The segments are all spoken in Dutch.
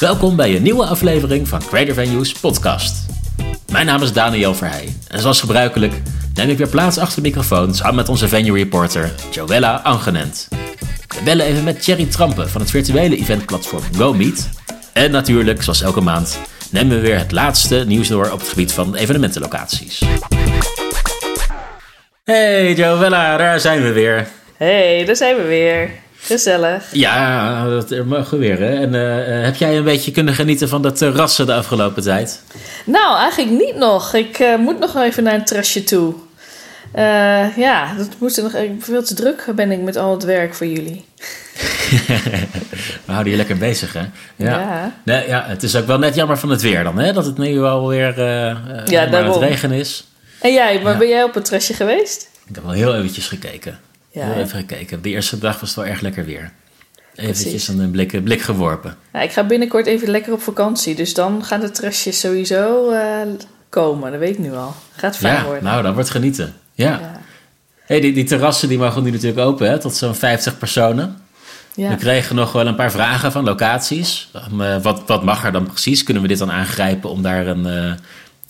Welkom bij een nieuwe aflevering van Creator Venues podcast. Mijn naam is Daniel Verheij en zoals gebruikelijk neem ik weer plaats achter de microfoon samen met onze venue reporter Joella Angenent. We bellen even met Thierry Trampen van het virtuele eventplatform GoMeet. En natuurlijk, zoals elke maand, nemen we weer het laatste nieuws door op het gebied van evenementenlocaties. Hey Joella, daar zijn we weer. Hey, daar zijn we weer. Gezellig. Ja, dat mogen we weer. Hè? En uh, heb jij een beetje kunnen genieten van de terrassen de afgelopen tijd? Nou, eigenlijk niet nog. Ik uh, moet nog even naar een terrasje toe. Uh, ja, dat moest nog veel te druk ben ik met al het werk voor jullie. we houden je lekker bezig, hè? Ja. Ja. Nee, ja. Het is ook wel net jammer van het weer dan, hè? Dat het nu alweer ja, het regen is. En jij, maar ben jij op het terrasje geweest? Ik heb wel heel eventjes gekeken. Ja. Heel even gekeken. De eerste dag was het wel erg lekker weer. Eventjes een blik, blik geworpen. Ja, ik ga binnenkort even lekker op vakantie. Dus dan gaan de terrasjes sowieso uh, komen. Dat weet ik nu al. Gaat fijn ja, worden. Nou, dan wordt genieten. Ja. ja. Hey, die, die terrassen die mogen nu natuurlijk open, hè, tot zo'n 50 personen. Ja. We kregen nog wel een paar vragen van locaties. Um, wat, wat mag er dan precies? Kunnen we dit dan aangrijpen om daar een, uh,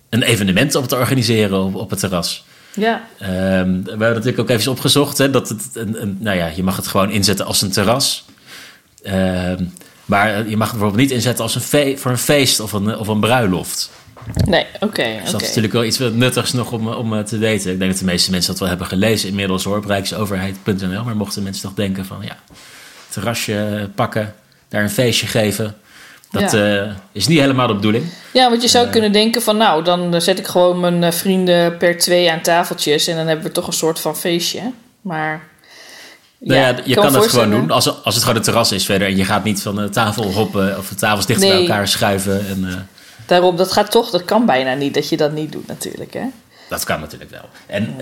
een evenement op te organiseren op, op het terras? Ja. Um, we hebben natuurlijk ook even opgezocht. Hè, dat het, een, een, nou ja, je mag het gewoon inzetten als een terras. Um, maar je mag het bijvoorbeeld niet inzetten als een fe voor een feest of een, of een bruiloft. Nee, oké. Okay, dus dat is natuurlijk wel iets nuttigs nog om, om te weten. Ik denk dat de meeste mensen dat wel hebben gelezen inmiddels hoor, op rijksoverheid.nl. Maar mochten mensen toch denken van ja, terrasje pakken, daar een feestje geven. Dat ja. uh, is niet helemaal de bedoeling. Ja, want je zou uh, kunnen denken van nou, dan zet ik gewoon mijn uh, vrienden per twee aan tafeltjes en dan hebben we toch een soort van feestje. Maar nou ja, je kan, kan het gewoon doen als, als het gewoon een terras is verder en je gaat niet van de tafel hoppen of de tafels dicht nee. bij elkaar schuiven. En, Daarom, dat gaat toch, dat kan bijna niet dat je dat niet doet natuurlijk hè. Dat kan natuurlijk wel. En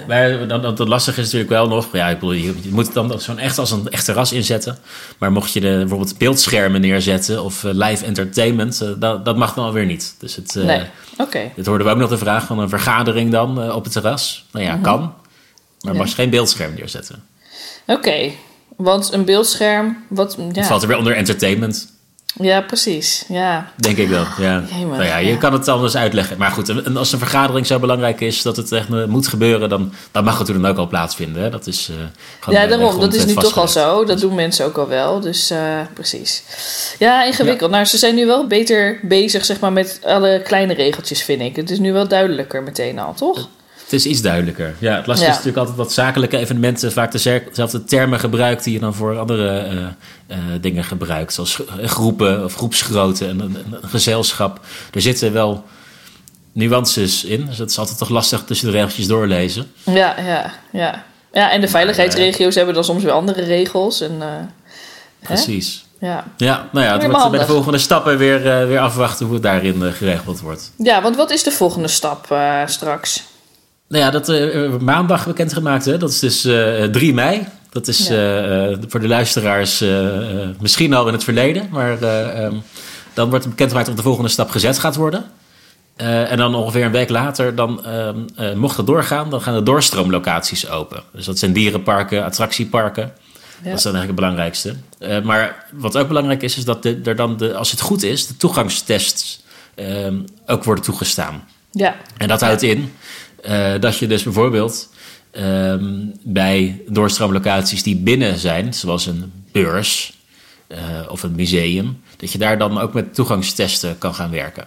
dan, dan, het lastige is natuurlijk wel nog... Ja, ik bedoel, je, je moet het dan zo'n echt als een echt terras inzetten. Maar mocht je de, bijvoorbeeld beeldschermen neerzetten... of uh, live entertainment, uh, dat, dat mag dan alweer niet. Dus het, uh, nee, oké. Okay. Dit hoorden we ook nog de vraag van een vergadering dan op het terras. Nou ja, mm -hmm. kan. Maar ja. mag je geen beeldscherm neerzetten. Oké, okay. want een beeldscherm... Wat, ja. Het valt er weer onder entertainment... Ja, precies. Ja. Denk ik wel. Ja. nou ja, je ja. kan het anders uitleggen. Maar goed, als een vergadering zo belangrijk is dat het echt moet gebeuren, dan, dan mag het dan ook al plaatsvinden. Hè? Dat is, uh, ja, daarom. Dat is nu toch al zo. Dat doen mensen ook al wel. Dus uh, precies. Ja, ingewikkeld. Ja. Nou, ze zijn nu wel beter bezig zeg maar, met alle kleine regeltjes, vind ik. Het is nu wel duidelijker meteen al, toch? Is iets duidelijker. Ja, het lastige ja. is natuurlijk altijd dat zakelijke evenementen vaak dezelfde termen gebruikt die je dan voor andere uh, uh, dingen gebruikt. Zoals groepen of groepsgrootte en een, een, gezelschap. Er zitten wel nuances in. Dus dat is altijd toch lastig tussen de regeltjes doorlezen. Ja, ja, ja. Ja, en de veiligheidsregio's uh, hebben dan soms weer andere regels. En, precies. Hè? Ja. ja, nou ja, het wordt bij de volgende stappen weer, uh, weer afwachten hoe het daarin uh, geregeld wordt. Ja, want wat is de volgende stap uh, straks? Nou ja, dat uh, maandag bekendgemaakt. Hè? Dat is dus uh, 3 mei. Dat is ja. uh, voor de luisteraars misschien al in het verleden. Maar um, dan wordt bekendgemaakt of de volgende stap gezet gaat worden. en dan ongeveer een week later, dan, um, mocht het doorgaan, dan gaan de doorstroomlocaties open. Dus dat zijn dierenparken, attractieparken. Ja. Dat is dan eigenlijk het belangrijkste. maar wat ook belangrijk is, is dat de, er dan, de, als het goed is, de toegangstests um, ook worden toegestaan. Ja. En dat houdt in uh, dat je dus bijvoorbeeld um, bij doorstroomlocaties die binnen zijn, zoals een beurs uh, of een museum, dat je daar dan ook met toegangstesten kan gaan werken.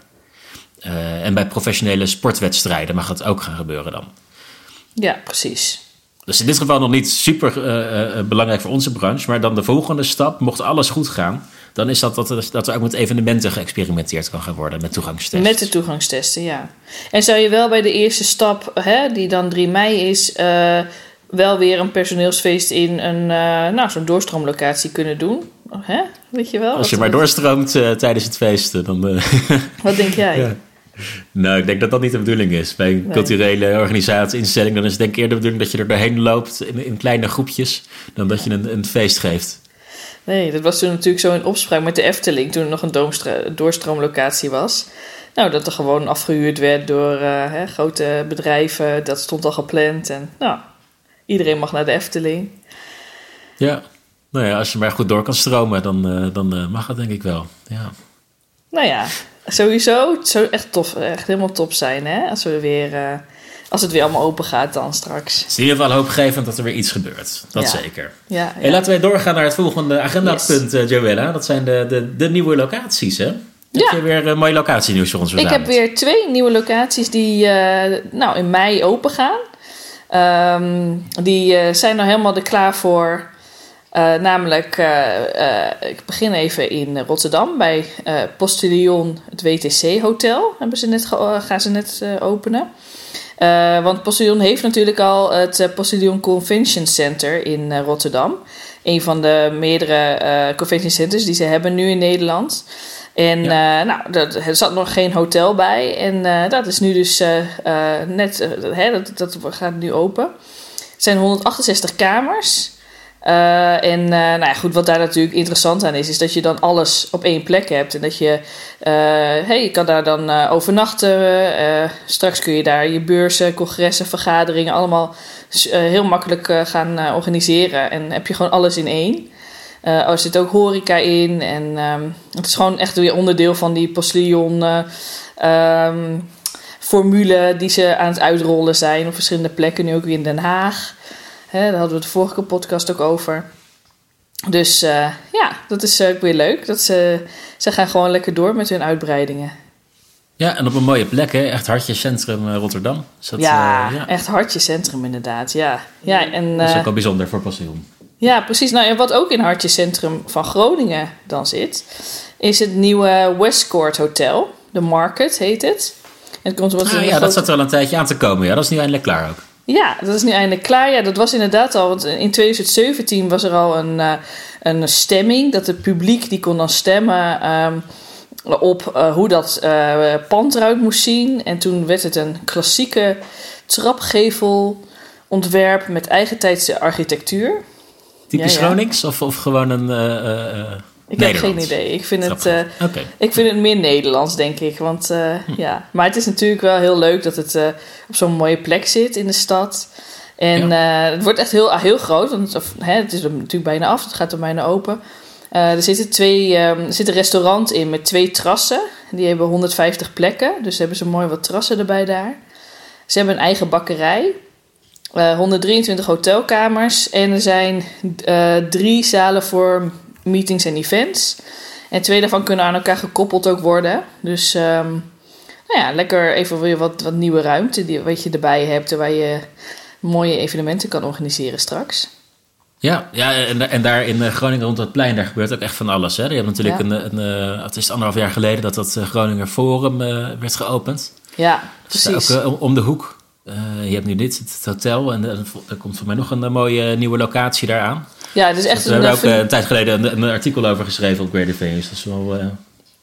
Uh, en bij professionele sportwedstrijden mag dat ook gaan gebeuren dan. Ja, precies. Dus in dit geval nog niet super belangrijk voor onze branche, maar dan de volgende stap, mocht alles goed gaan, dan is dat dat er, dat er ook met evenementen geëxperimenteerd kan gaan worden met toegangstesten. Met de toegangstesten, ja. En zou je wel bij de eerste stap, hè, die dan 3 mei is, uh, wel weer een personeelsfeest in een, uh, nou, zo'n doorstroomlocatie kunnen doen? Hè? Weet je wel? Als je maar doorstroomt uh, tijdens het feest, dan. Wat denk jij? ja. Nou, ik denk dat dat niet de bedoeling is. Bij een nee. culturele organisatie, instelling, dan is het denk ik eerder de bedoeling dat je er doorheen loopt in, in kleine groepjes, dan dat je een, een feest geeft. Nee, dat was toen natuurlijk zo in opspraak met de Efteling, toen er nog een doorstroomlocatie was. Nou, dat er gewoon afgehuurd werd door uh, hè, grote bedrijven, dat stond al gepland. En nou, iedereen mag naar de Efteling. Ja, nou ja, als je maar goed door kan stromen, dan, uh, dan uh, mag dat denk ik wel. Ja. nou ja, sowieso. Het zou echt tof, echt helemaal top zijn, hè? Als we weer... Als het weer allemaal open gaat dan straks. Het is in ieder geval hoopgevend dat er weer iets gebeurt. Dat zeker. Ja, ja. Hey, laten we doorgaan naar het volgende agendapunt, yes. Joella. Dat zijn de, de, de nieuwe locaties, hè? Heb je weer een mooie locatienieuws voor ons verzameld? Ik heb weer twee nieuwe locaties die uh, nou, in mei open gaan. Um, die uh, zijn nou helemaal er klaar voor. Uh, namelijk, ik begin even in Rotterdam bij Postillon, het WTC Hotel. Hebben ze net gaan ze net openen. Want Postillon heeft natuurlijk al het Postillon Convention Center in Rotterdam. Een van de meerdere convention centers die ze hebben nu in Nederland. En ja. uh, nou, er zat nog geen hotel bij. En uh, dat is nu dus uh, net, hè, dat, dat gaat nu open. Het zijn 168 kamers. En nou ja, goed, wat daar natuurlijk interessant aan is, is dat je dan alles op één plek hebt. En dat je, hey, je kan daar dan overnachten. straks kun je daar je beurzen, congressen, vergaderingen allemaal heel makkelijk gaan organiseren. En heb je gewoon alles in één. Er zit ook horeca in. En um, het is gewoon echt weer onderdeel van die postillon um, formule die ze aan het uitrollen zijn op verschillende plekken. Nu ook weer in Den Haag. Hè, daar hadden we de vorige podcast ook over. Dus uh, ja, dat is ook weer leuk. Dat ze, ze gaan gewoon lekker door met hun uitbreidingen. Ja, en op een mooie plek, hè? echt hartje centrum Rotterdam. Dat, ja, uh, ja, echt hartje centrum inderdaad. Ja. Ja, en, dat is ook wel bijzonder voor Postillon. Ja, precies. Nou, en wat ook in Hartje Centrum van Groningen dan zit, is het nieuwe Westcourt Hotel. De Market heet het. En het komt ah, ja, grote... dat zat er al een tijdje aan te komen. Ja, dat is nu eindelijk klaar ook. Ja, dat is nu eindelijk klaar. Ja, dat was inderdaad al. Want in 2017 was er al een, uh, een stemming. Dat het publiek die kon dan stemmen um, op uh, hoe dat uh, pand eruit moest zien. En toen werd het een klassieke trapgevelontwerp met eigentijdse architectuur. Typisch ja, Gronings of, of gewoon een. Ik heb geen idee. Ik vind, het, uh, okay. ik vind het meer Nederlands, denk ik. Want hm. ja, maar het is natuurlijk wel heel leuk dat het op zo'n mooie plek zit in de stad. En ja. het wordt echt heel, heel groot. Want of, hè, het is er natuurlijk bijna af. Het gaat er bijna open. er zitten twee, um, er zit een restaurant in met twee terrassen. Die hebben 150 plekken. Dus hebben ze mooi wat terrassen erbij daar. Ze hebben een eigen bakkerij. 123 eh, hotelkamers en er zijn drie zalen voor meetings en events. En twee daarvan kunnen aan elkaar gekoppeld ook worden. Dus um, nou ja, lekker even weer wat, wat nieuwe ruimte die, wat je erbij hebt... waar je mooie evenementen kan organiseren straks. Ja, ja en, en daar in eh, Groningen rond het plein, daar gebeurt ook echt van alles. Hè? Je hebt natuurlijk een, een, het is anderhalf jaar geleden dat dat Groninger Forum uh, werd geopend. Ja, precies. Dus ook om de hoek. Uh, je hebt nu dit, het hotel, en er komt voor mij nog een, een mooie nieuwe locatie daaraan. Ja, is echt dus we hebben ook uh, een tijd geleden een, een, artikel over geschreven op Great Adventures. Dat is wel uh,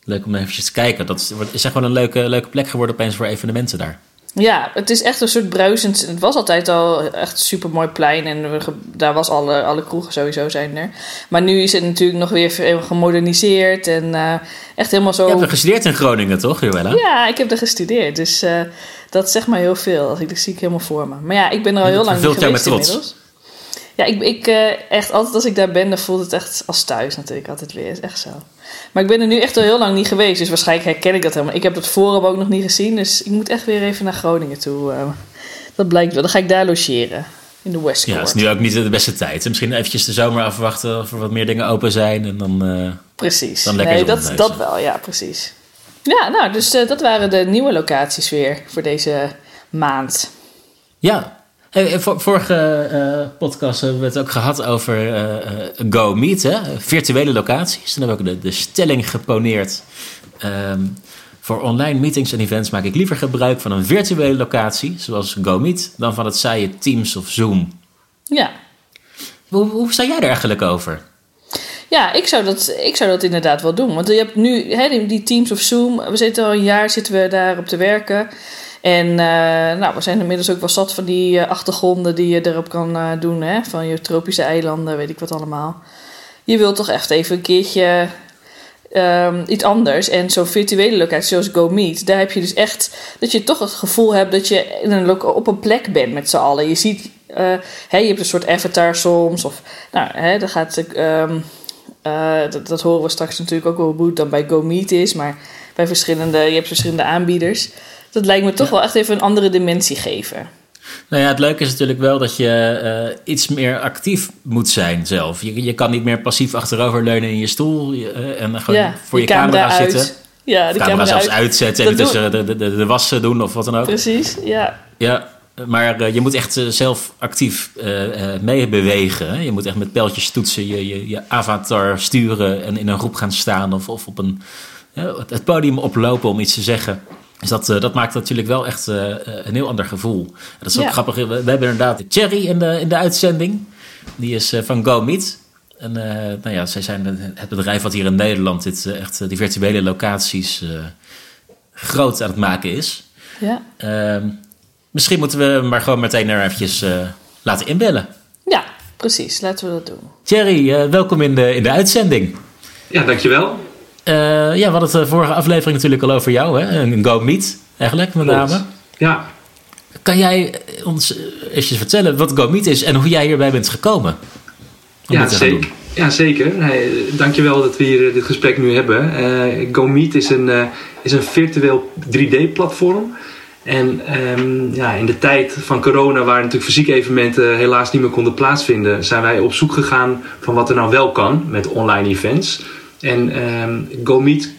leuk om even te kijken. Dat is, is echt wel een leuke, leuke plek geworden opeens voor evenementen daar. Ja, het is echt een soort bruisend. Het was altijd al echt een super mooi plein en we, daar was alle, alle kroegen sowieso zijn er. Maar nu is het natuurlijk nog weer gemoderniseerd en uh, echt helemaal zo. Je hebt er gestudeerd in Groningen, toch, Joella? Ja, ik heb er gestudeerd. Dus uh, dat zegt maar heel veel. Ik dat zie ik helemaal voor me. Maar ja, ik ben er al heel lang niet geweest inmiddels. Ja, ik, ik uh, echt altijd als ik daar ben, dan voelt het echt als thuis natuurlijk altijd weer. Is echt zo. Maar ik ben er nu echt al heel lang niet geweest, dus waarschijnlijk herken ik dat helemaal. Ik heb het forum ook nog niet gezien, dus ik moet echt weer even naar Groningen toe. Uh, dat blijkt wel. Dan ga ik daar logeren. In de West Ja, het is nu ook niet de beste tijd. Misschien eventjes de zomer afwachten of er wat meer dingen open zijn. En dan, uh, precies. Dan lekker nee, dat, dat wel, ja, precies. Ja, nou, dus dat waren de nieuwe locaties weer voor deze maand. Ja, Hey, vorige uh, podcast hebben we het ook gehad over uh, Go Meet, hè? virtuele locaties. En dan hebben we de, de stelling geponeerd. Um, voor online meetings en events maak ik liever gebruik van een virtuele locatie, zoals Go Meet, dan van het saaie Teams of Zoom. Ja. Hoe, hoe sta jij er eigenlijk over? Ja, ik zou, dat, ik zou dat inderdaad wel doen. Want je hebt nu hè, die Teams of Zoom. We zitten al een jaar zitten we daarop te werken. En uh, nou, we zijn inmiddels ook wel zat van die uh, achtergronden die je erop kan uh, doen. Hè? Van je tropische eilanden, weet ik wat allemaal. Je wilt toch echt even een keertje um, iets anders. En zo'n virtuele locatie zoals GoMeet, daar heb je dus echt dat je toch het gevoel hebt dat je in een op een plek bent met z'n allen. Je ziet, hè, je hebt een soort avatar soms. Of nou, hè, dan gaat. Um, dat, dat horen we straks natuurlijk ook wel hoe dan bij GoMeet is. Maar bij verschillende, je hebt verschillende aanbieders. Dat lijkt me toch wel echt even een andere dimensie geven. Nou ja, het leuke is natuurlijk wel dat je eh, iets meer actief moet zijn zelf. Je, je kan niet meer passief achteroverleunen in je stoel uh, en gewoon voor je, camera, zitten. Ja, de camera, camera zelfs uitzetten en tussen de, de, de, de was doen of wat dan ook. Precies, ja. Ja, maar uh, je moet echt zelf actief meebewegen. Je moet echt met pijltjes toetsen, je, je, je, avatar sturen en in een groep gaan staan of, of op een, het podium oplopen om iets te zeggen. Dus dat, uh, dat maakt natuurlijk wel echt uh, een heel ander gevoel. dat is ook grappig. We, we, hebben inderdaad Cherry in de, in de uitzending. Die is uh, van GoMeet. En nou ja, zij zijn het bedrijf wat hier in Nederland dit, echt die virtuele locaties groot aan het maken is. Ja. Ehm, misschien moeten we maar gewoon meteen er eventjes laten inbellen. Ja, precies. Laten we dat doen. Cherry, welkom in de, in de uitzending. Ja, dankjewel. Uh, ja, we hadden het de vorige aflevering natuurlijk al over jou, hè? Een Go Meet, eigenlijk, met name. Ja. Kan jij ons eens vertellen wat Go Meet is en hoe jij hierbij bent gekomen? Ja zeker. ja, zeker. Dankjewel dat we hier dit gesprek nu hebben. Uh, Go Meet is een, uh, is een virtueel 3D-platform. En um, ja, in de tijd van corona, waar natuurlijk fysieke evenementen helaas niet meer konden plaatsvinden, zijn wij op zoek gegaan van wat er nou wel kan met online events. En um, Go Meet,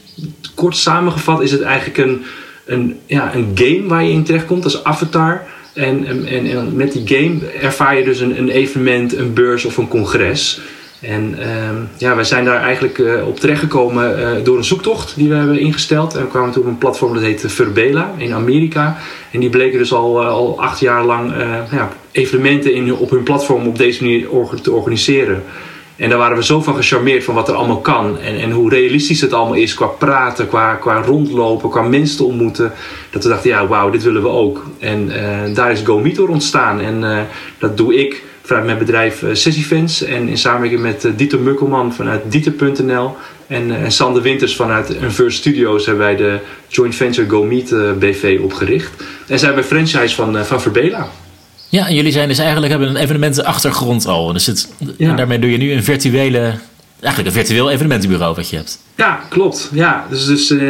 kort samengevat, is het eigenlijk een, een, ja, een game waar je in terechtkomt als avatar. En, en, en, met die game ervaar je dus een, een evenement, een beurs of een congres. En um, ja, wij zijn daar eigenlijk uh, op terechtgekomen uh, door een zoektocht die we hebben ingesteld. En we kwamen toen op een platform dat heet Verbela in Amerika. En die bleken dus al, uh, al acht jaar lang ja, evenementen in, op hun platform op deze manier te organiseren. En daar waren we zo van gecharmeerd van wat er allemaal kan. En, en hoe realistisch het allemaal is qua praten, qua, qua rondlopen, qua mensen te ontmoeten. Dat we dachten, ja, wauw, dit willen we ook. En uh, daar is GoMeetor ontstaan. En uh, dat doe ik vanuit mijn bedrijf uh. En in samenwerking met Dieter Mukkelman vanuit Dieter.nl. En, en Sander Winters vanuit Unverse Studios hebben wij de joint venture GoMeet BV opgericht. En zijn we franchise van, van Verbela. Ja, en jullie zijn dus eigenlijk hebben een evenementenachtergrond al. Dus het, en daarmee doe je nu een virtuele, eigenlijk een virtueel evenementenbureau wat je hebt. Ja, klopt. Ja, dus, dus uh,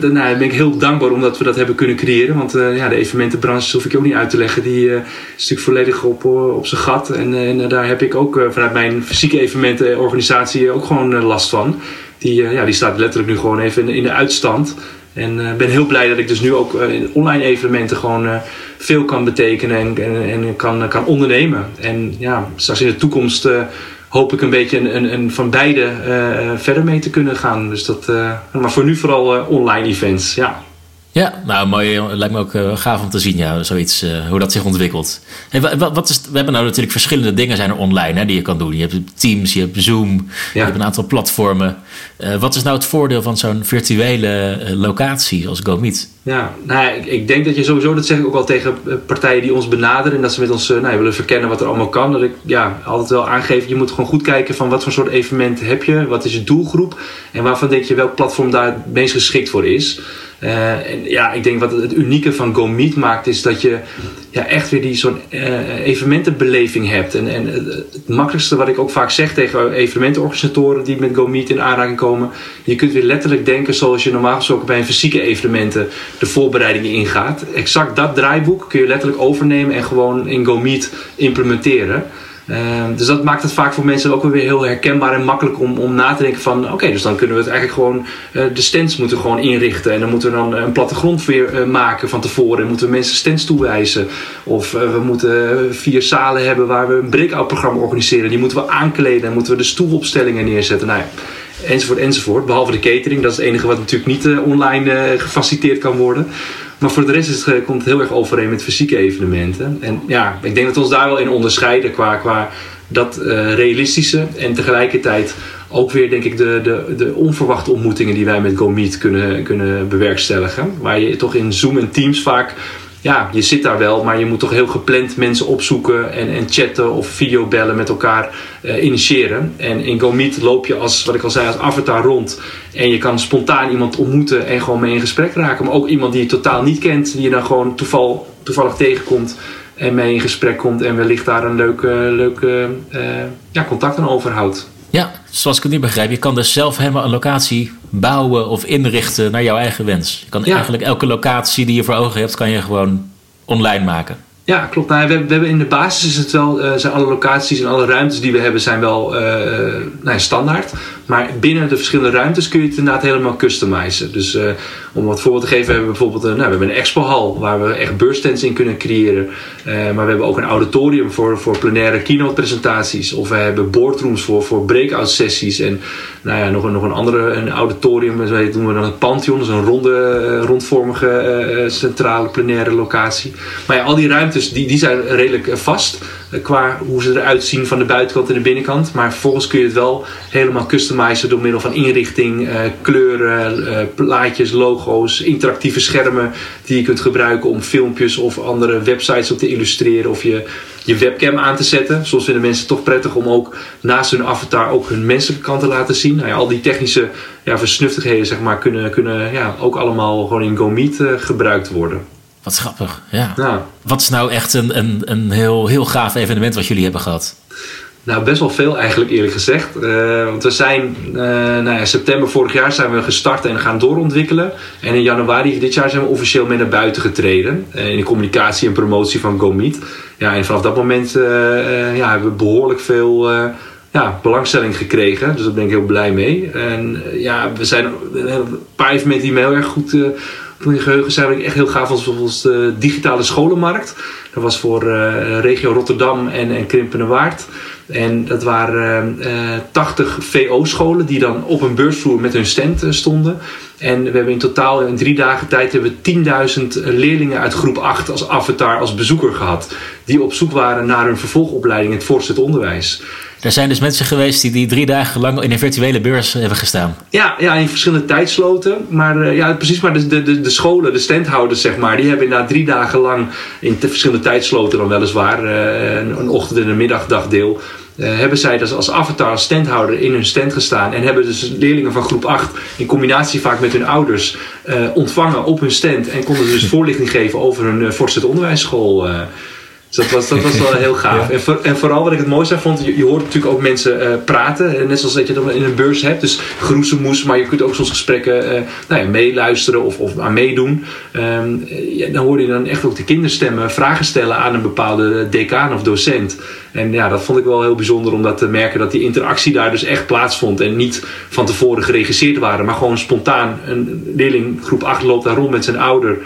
nou, ben ik heel dankbaar omdat we dat hebben kunnen creëren. Want uh, ja, de evenementenbranche hoef ik je ook niet uit te leggen. Die uh, is natuurlijk volledig op, op zijn gat. En, en daar heb ik ook vanuit mijn fysieke evenementenorganisatie ook gewoon last van. Die, ja, die staat letterlijk nu gewoon even in, in de uitstand. En ik ben heel blij dat ik dus nu ook in online evenementen gewoon veel kan betekenen en, en, kan, kan ondernemen. En ja, straks in de toekomst hoop ik een beetje een, een, van beide verder mee te kunnen gaan. Dus dat, maar voor nu vooral online events, ja. Ja, nou mooi. Het lijkt me ook uh, gaaf om te zien, ja, zoiets, uh, hoe dat zich ontwikkelt. Hey, wat, wat is, we hebben nou natuurlijk verschillende dingen zijn er online hè, die je kan doen. Je hebt Teams, je hebt Zoom, ja. je hebt een aantal platformen. Uh, wat is nou het voordeel van zo'n virtuele locatie als GoMeet? Ja, nou, ik, ik, denk dat je sowieso, dat zeg ik ook al tegen partijen die ons benaderen en dat ze met ons nou, willen verkennen wat er allemaal kan. Dat ik ja, altijd wel aangeef, je moet gewoon goed kijken van wat voor soort evenement heb je, wat is je doelgroep en waarvan denk je welk platform daar het meest geschikt voor is. Uh, en ja, ik denk wat het, unieke van GoMeet maakt is dat je ja, echt weer die zo'n uh, evenementenbeleving hebt. En, en het makkelijkste wat ik ook vaak zeg tegen evenementenorganisatoren die met GoMeet in aanraking komen, je kunt weer letterlijk denken zoals je normaal gesproken bij een fysieke evenementen de voorbereidingen ingaat. Exact dat draaiboek kun je letterlijk overnemen en gewoon in GoMeet implementeren. Uh, dus dat maakt het vaak voor mensen ook weer heel herkenbaar en makkelijk om, om na te denken van oké, dus dan kunnen we het eigenlijk gewoon, uh, de stands moeten gewoon inrichten. En dan moeten we dan een plattegrond weer uh, maken van tevoren. En moeten we mensen stands toewijzen. Of we moeten vier zalen hebben waar we een breakout programma organiseren, die moeten we aankleden. En moeten we de stoelopstellingen neerzetten. Nou ja, enzovoort enzovoort, behalve de catering, dat is het enige wat natuurlijk niet online gefaciliteerd kan worden. Maar voor de rest is het, komt het heel erg overeen met fysieke evenementen. En ja, ik denk dat we ons daar wel in onderscheiden qua, qua dat uh, realistische en tegelijkertijd ook weer, denk ik, de, de, de onverwachte ontmoetingen die wij met GoMeet kunnen, kunnen bewerkstelligen. Waar je toch in Zoom en Teams vaak ja, je zit daar wel, maar je moet toch heel gepland mensen opzoeken en, en chatten of videobellen met elkaar uh, initiëren. En in GoMeet loop je als, wat ik al zei, als avatar rond. En je kan spontaan iemand ontmoeten en gewoon mee in gesprek raken. Maar ook iemand die je totaal niet kent, die je dan gewoon toeval, toevallig tegenkomt en mee in gesprek komt. En wellicht daar een leuke, leuke uh, ja, contact aan overhoudt. Ja, zoals ik het nu begrijp, je kan dus zelf helemaal een locatie bouwen of inrichten naar jouw eigen wens. Je kan eigenlijk elke locatie die je voor ogen hebt, kan je gewoon online maken. Ja, klopt. Nou, we, hebben, we hebben in de basis is het wel, uh, zijn alle locaties en alle ruimtes die we hebben zijn wel uh, nou, standaard. Maar binnen de verschillende ruimtes kun je het inderdaad helemaal customizen. Dus uh, om wat voorbeeld te geven, hebben we bijvoorbeeld een, nou, we hebben een expohal waar we echt beurstands in kunnen creëren. maar we hebben ook een auditorium voor, voor plenaire keynote presentaties. Of we hebben boardrooms voor, voor breakout sessies. En nou ja, nog, een, nog een andere een auditorium, zo doen we dan het Pantheon. Dat is een ronde, rondvormige centrale plenaire locatie. Maar ja, al die ruimtes die, die zijn redelijk eh, vast eh, qua hoe ze eruit zien van de buitenkant en de binnenkant. Maar vervolgens kun je het wel helemaal customizen door middel van inrichting, eh, kleuren, plaatjes, logo's, interactieve schermen die je kunt gebruiken om filmpjes of andere websites op te illustreren of je, je webcam aan te zetten. Soms vinden mensen het toch prettig om ook naast hun avatar ook hun menselijke kant te laten zien. Nou ja, al die technische ja, versnuftigheden zeg maar, kunnen, kunnen ja, ook allemaal gewoon in GoMeet gebruikt worden. Wat grappig, ja. Wat is nou echt een, een, een heel, heel gaaf evenement wat jullie hebben gehad? Nou, best wel veel eigenlijk eerlijk gezegd. Uh, want we zijn, uh, nou ja, september vorig jaar zijn we gestart en gaan doorontwikkelen. En in januari dit jaar zijn we officieel mee naar buiten getreden. Uh, in de communicatie en promotie van GoMeet. Ja, en vanaf dat moment ja, hebben we behoorlijk veel ja, belangstelling gekregen. Dus daar ben ik heel blij mee. En ja, we zijn een paar evenementen die me heel erg goed geheugen zijn ik echt heel gaaf was bijvoorbeeld de digitale scholenmarkt. Dat was voor uh, regio Rotterdam en, en Krimpenerwaard. En dat waren uh, eh, 80 VO-scholen die dan op een beursvloer met hun stand stonden. En we hebben in totaal in drie dagen tijd hebben we 10.000 leerlingen uit groep 8 als avatar, als bezoeker gehad. Die op zoek waren naar een vervolgopleiding in het voortgezet onderwijs. Er zijn dus mensen geweest die, die drie dagen lang in een virtuele beurs hebben gestaan. Ja, ja in verschillende tijdsloten. Maar uh, ja, precies, maar de, de, de scholen, de standhouders zeg maar, die hebben inderdaad drie dagen lang in verschillende tijdsloten dan weliswaar, uh, een, een ochtend- en een middagdagdeel. Uh, hebben zij dus als avatar, als standhouder in hun stand gestaan. En hebben dus leerlingen van groep 8 in combinatie vaak met hun ouders uh, ontvangen op hun stand. En konden dus voorlichting geven over hun uh, voortgezet onderwijsschool. Dus dat was, dat was wel heel gaaf. En, voor, en, vooral wat ik het mooiste vond, je, je hoort natuurlijk ook mensen uh, praten. Net zoals dat je dat in een beurs hebt. Dus groezemoes, maar je kunt ook soms gesprekken uh, nou ja, meeluisteren of, of aan meedoen. Um, ja, dan hoorde je dan echt ook de kinderstemmen vragen stellen aan een bepaalde decaan of docent. En ja, dat vond ik wel heel bijzonder om dat te merken dat die interactie daar dus echt plaatsvond. En niet van tevoren geregisseerd waren, maar gewoon spontaan. Een leerling groep 8 loopt daar rond met zijn ouder.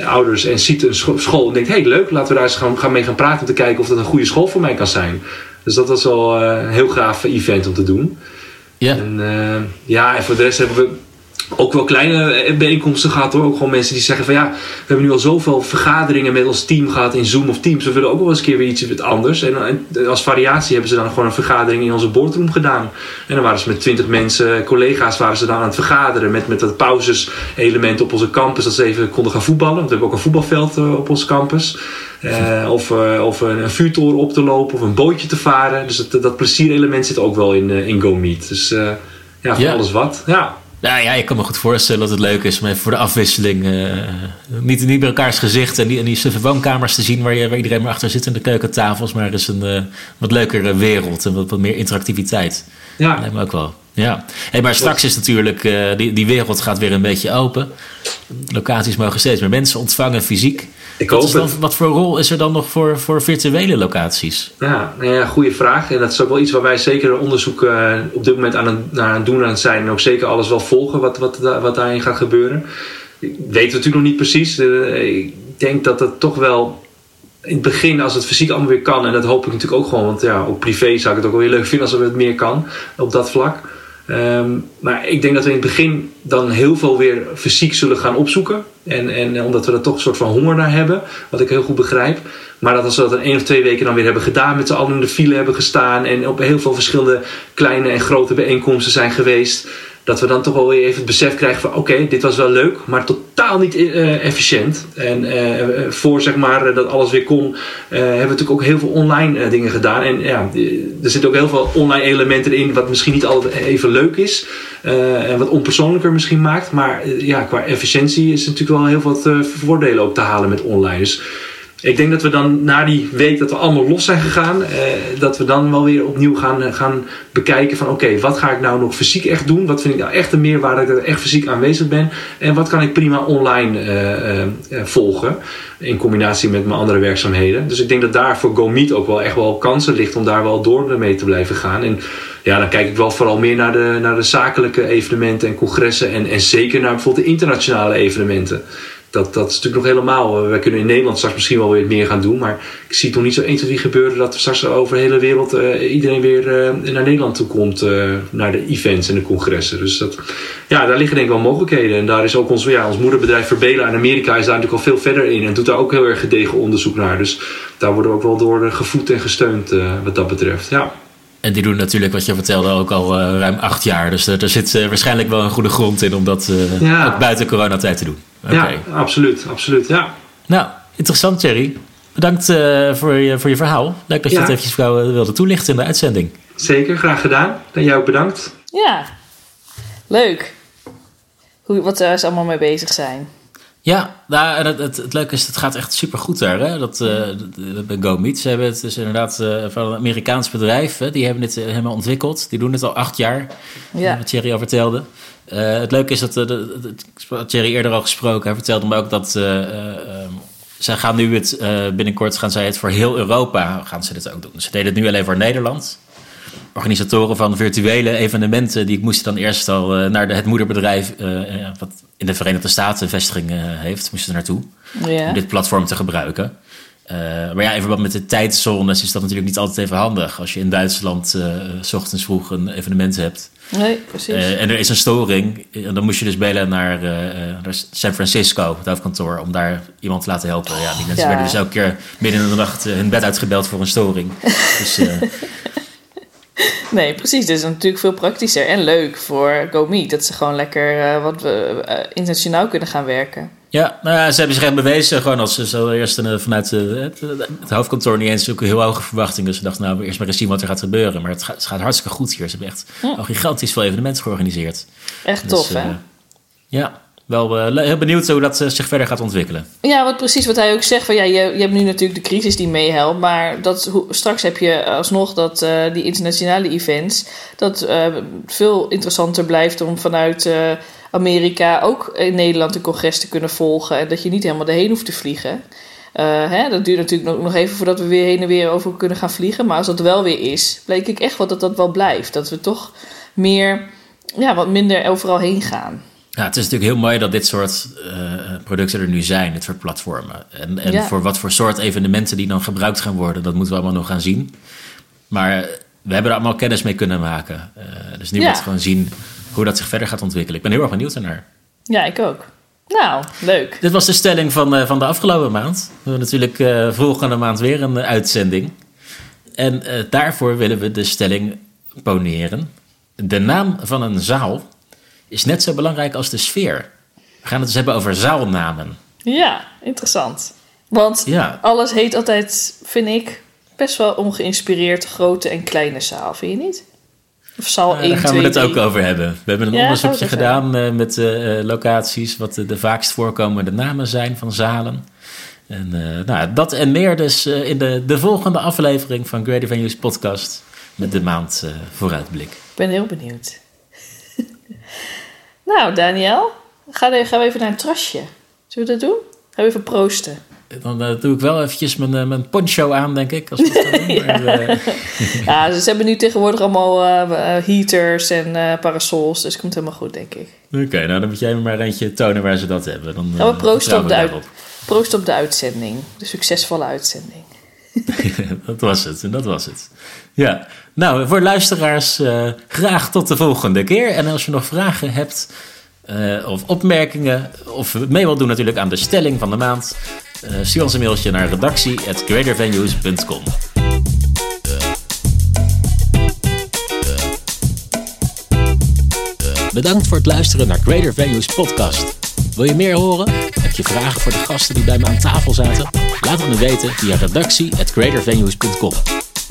Eh, ouders en ziet een school en denkt: hey, leuk, laten we daar eens gaan, gaan mee gaan praten om te kijken of dat een goede school voor mij kan zijn. Dus dat was wel uh, een heel gaaf event om te doen. Ja. En, uh, ja, en voor de rest hebben we ook wel kleine eh, bijeenkomsten gehad hoor. Ook gewoon mensen die zeggen van ja, we hebben nu al zoveel vergaderingen met ons team gehad in Zoom of Teams. We willen ook wel eens een keer weer iets anders. En, als variatie hebben ze dan gewoon een vergadering in onze boardroom gedaan. En dan waren ze met twintig mensen, collega's waren ze dan aan het vergaderen. Met, met dat pauzes element op onze campus. Dat ze even konden gaan voetballen. Want we hebben ook een voetbalveld uh, op onze campus. Uh, of uh, of een, een, vuurtoren op te lopen of een bootje te varen. Dus dat, dat plezierelement zit ook wel in, in GoMeet. Dus ja, voor alles wat. Ja. Nou ja, ik kan me goed voorstellen dat het leuk is om even voor de afwisseling uh, niet, niet bij elkaars gezicht en die, en die suffe woonkamers te zien waar, je, waar iedereen maar achter zit in de keukentafels, maar is een uh, wat leukere wereld en wat, wat meer interactiviteit. Ja. Lijkt me ook wel. Ja, hey, maar straks is natuurlijk, uh, die, die wereld gaat weer een beetje open. Locaties mogen steeds meer mensen ontvangen, fysiek. Ik wat, dan, wat voor rol is er dan nog voor, voor virtuele locaties? Ja, nou ja, goede vraag. En dat is ook wel iets waar wij zeker onderzoek uh, op dit moment aan het, naar aan het doen aan het zijn. En ook zeker alles wel volgen wat, wat, wat daarin gaat gebeuren. Ik weet het natuurlijk nog niet precies. Uh, ik denk dat het toch wel in het begin, als het fysiek allemaal weer kan, en dat hoop ik natuurlijk ook gewoon, want ja, ook privé zou ik het ook wel heel leuk vinden als het meer kan op dat vlak. Um, maar ik denk dat we in het begin dan heel veel weer fysiek zullen gaan opzoeken. En, en omdat we er toch een soort van honger naar hebben, wat ik heel goed begrijp. Maar dat als we dat een één of twee weken dan weer hebben gedaan, met z'n allen in de file hebben gestaan en op heel veel verschillende kleine en grote bijeenkomsten zijn geweest, dat we dan toch wel weer even het besef krijgen van oké, dit was wel leuk, maar totaal niet uh, efficiënt. En uh, voor zeg maar dat alles weer kon, hebben we natuurlijk ook heel veel online dingen gedaan. En ja, er zitten ook heel veel online elementen in, wat misschien niet altijd even leuk is. en wat onpersoonlijker misschien maakt. Maar ja, qua efficiëntie is natuurlijk wel heel wat voordelen ook te halen met online. Dus ik denk dat we dan na die week dat we allemaal los zijn gegaan, eh, dat we dan wel weer opnieuw gaan, eh, gaan bekijken van oké, wat ga ik nou nog fysiek echt doen? Wat vind ik nou echt een meerwaarde dat ik echt fysiek aanwezig ben? En wat kan ik prima online eh, volgen in combinatie met mijn andere werkzaamheden? Dus ik denk dat daar voor GoMeet ook wel echt wel kansen ligt om daar wel door mee te blijven gaan. En ja, dan kijk ik wel vooral meer naar de, naar de zakelijke evenementen en congressen en, en zeker naar bijvoorbeeld de internationale evenementen dat, dat is natuurlijk nog helemaal. Uh, wij kunnen in Nederland straks misschien wel weer meer gaan doen. Maar ik zie nog niet zo 1, 2, 3 gebeuren dat straks over de hele wereld uh, iedereen weer uh, naar Nederland toe komt. naar de events en de congressen. Dus dat, ja, daar liggen denk ik wel mogelijkheden. En daar is ook ons, ja, ons moederbedrijf Verbela in Amerika is daar natuurlijk al veel verder in. En doet daar ook heel erg gedegen onderzoek naar. Dus daar worden we ook wel door gevoed en gesteund wat dat betreft. Ja. En die doen natuurlijk, wat je vertelde, ook al ruim acht jaar. Dus er, er zit waarschijnlijk wel een goede grond in om dat ja. ook buiten coronatijd te doen. Okay. Ja, absoluut, absoluut. Ja. Nou, interessant, Thierry. Bedankt voor, je, voor je verhaal. Leuk dat je ja. het eventjes wilde toelichten in de uitzending. Zeker, graag gedaan. En ook bedankt. Ja, leuk. Hoe, wat ze allemaal mee bezig zijn. Ja, nou, het, het, het, leuke is, het gaat echt super goed daar. Hè? Dat, uh, bij GoMeet, ze hebben het dus inderdaad uh, van een Amerikaans bedrijf. Hè? Die hebben dit helemaal ontwikkeld. Die doen het al acht jaar, ja. wat Thierry al vertelde. Uh, het leuke is dat, dat Thierry eerder al gesproken. Hij vertelde me ook dat um, zij gaan nu het, binnenkort gaan zij het voor heel Europa gaan ze dit ook doen. Ze deden het nu alleen voor Nederland organisatoren van virtuele evenementen, die moesten dan eerst al uh, naar de, het moederbedrijf, uh, wat in de Verenigde Staten vestiging heeft, moesten naartoe. Ja. Om dit platform te gebruiken. maar ja, in verband met de tijdzones is dat natuurlijk niet altijd even handig. Als je in Duitsland s ochtends vroeg een evenement hebt. Nee, precies. en er is een storing, dan moest je dus bellen naar, naar San Francisco, het hoofdkantoor, om daar iemand te laten helpen. Ja, die mensen ja. werden dus elke keer midden in de nacht hun bed uitgebeld voor een storing. dus Nee, precies. Dus natuurlijk veel praktischer en leuk voor GoMe. Dat ze gewoon lekker uh, wat we, uh, internationaal kunnen gaan werken. Ja, nou ja, ze hebben zich echt bewezen. Gewoon als ze zo eerst uh, vanuit het, het, hoofdkantoor niet eens ook heel hoge verwachtingen. Dus ze dachten, nou, eerst maar eens zien wat er gaat gebeuren. Maar het gaat, het gaat hartstikke goed hier. Ze hebben echt ja. al gigantisch veel evenementen georganiseerd. Echt tof, dus, hè? Ja, wel uh, heel benieuwd hoe dat uh, zich verder gaat ontwikkelen. Ja, wat precies wat hij ook zegt. Van, ja, je, je hebt nu natuurlijk de crisis die meehelpt. Maar dat, straks heb je alsnog dat uh, die internationale events... dat veel interessanter blijft om vanuit Amerika... ook in Nederland een congres te kunnen volgen. En dat je niet helemaal erheen hoeft te vliegen. hè, dat duurt natuurlijk nog, nog even voordat we weer heen en weer over kunnen gaan vliegen. Maar als dat wel weer is, bleek ik echt wel dat dat wel blijft. Dat we toch meer, ja, wat minder overal heen gaan. Ja, het is natuurlijk heel mooi dat dit soort uh, producten er nu zijn, dit soort platformen. En, en voor wat voor soort evenementen die dan gebruikt gaan worden, dat moeten we allemaal nog gaan zien. Maar we hebben er allemaal kennis mee kunnen maken. Uh, dus nu ja. moet gewoon zien hoe dat zich verder gaat ontwikkelen. Ik ben heel erg benieuwd ernaar. Ja, ik ook. Nou, leuk. Dit was de stelling van, van de afgelopen maand. We hebben natuurlijk volgende maand weer een uitzending. En daarvoor willen we de stelling poneren. De naam van een zaal is net zo belangrijk als de sfeer. We gaan het dus hebben over zaalnamen. Ja, interessant. Want ja. alles heet altijd, vind ik, best wel ongeïnspireerd grote en kleine zaal, vind je niet? Of zaal uh, 1, Daar gaan 2, we het ook over hebben. We hebben een ja, onderzoekje gedaan uh, met uh, locaties, wat de, de, vaakst voorkomende namen zijn van zalen. En nou, dat en meer dus in de, de volgende aflevering van Greater Venues podcast met de maand vooruitblik. Ik ben heel benieuwd. Nou, Daniel, gaan we, even naar een trasje. Zullen we dat doen? Gaan we even proosten? Dan uh, doe ik wel eventjes mijn, uh, mijn poncho aan, denk ik. Als doen. ja. Maar, uh... ja, ze hebben nu tegenwoordig allemaal heaters en parasols. Dus het komt helemaal goed, denk ik. Oké, okay, nou dan moet jij me maar eentje tonen waar ze dat hebben. Dan, gaan we proosten op, de uit... proosten op de uitzending. De succesvolle uitzending. dat was het, en dat was het. Ja, nou, voor luisteraars uh, graag tot de volgende keer. En als je nog vragen hebt uh, of opmerkingen, of mee wilt doen natuurlijk aan de stelling van de maand, uh, stuur ons een mailtje naar redactie.greatervenues.com. Bedankt voor het luisteren naar Greater Venues podcast. Wil je meer horen? Heb je vragen voor de gasten die bij me aan tafel zaten? Laat het me weten via redactie@greatervenues.com.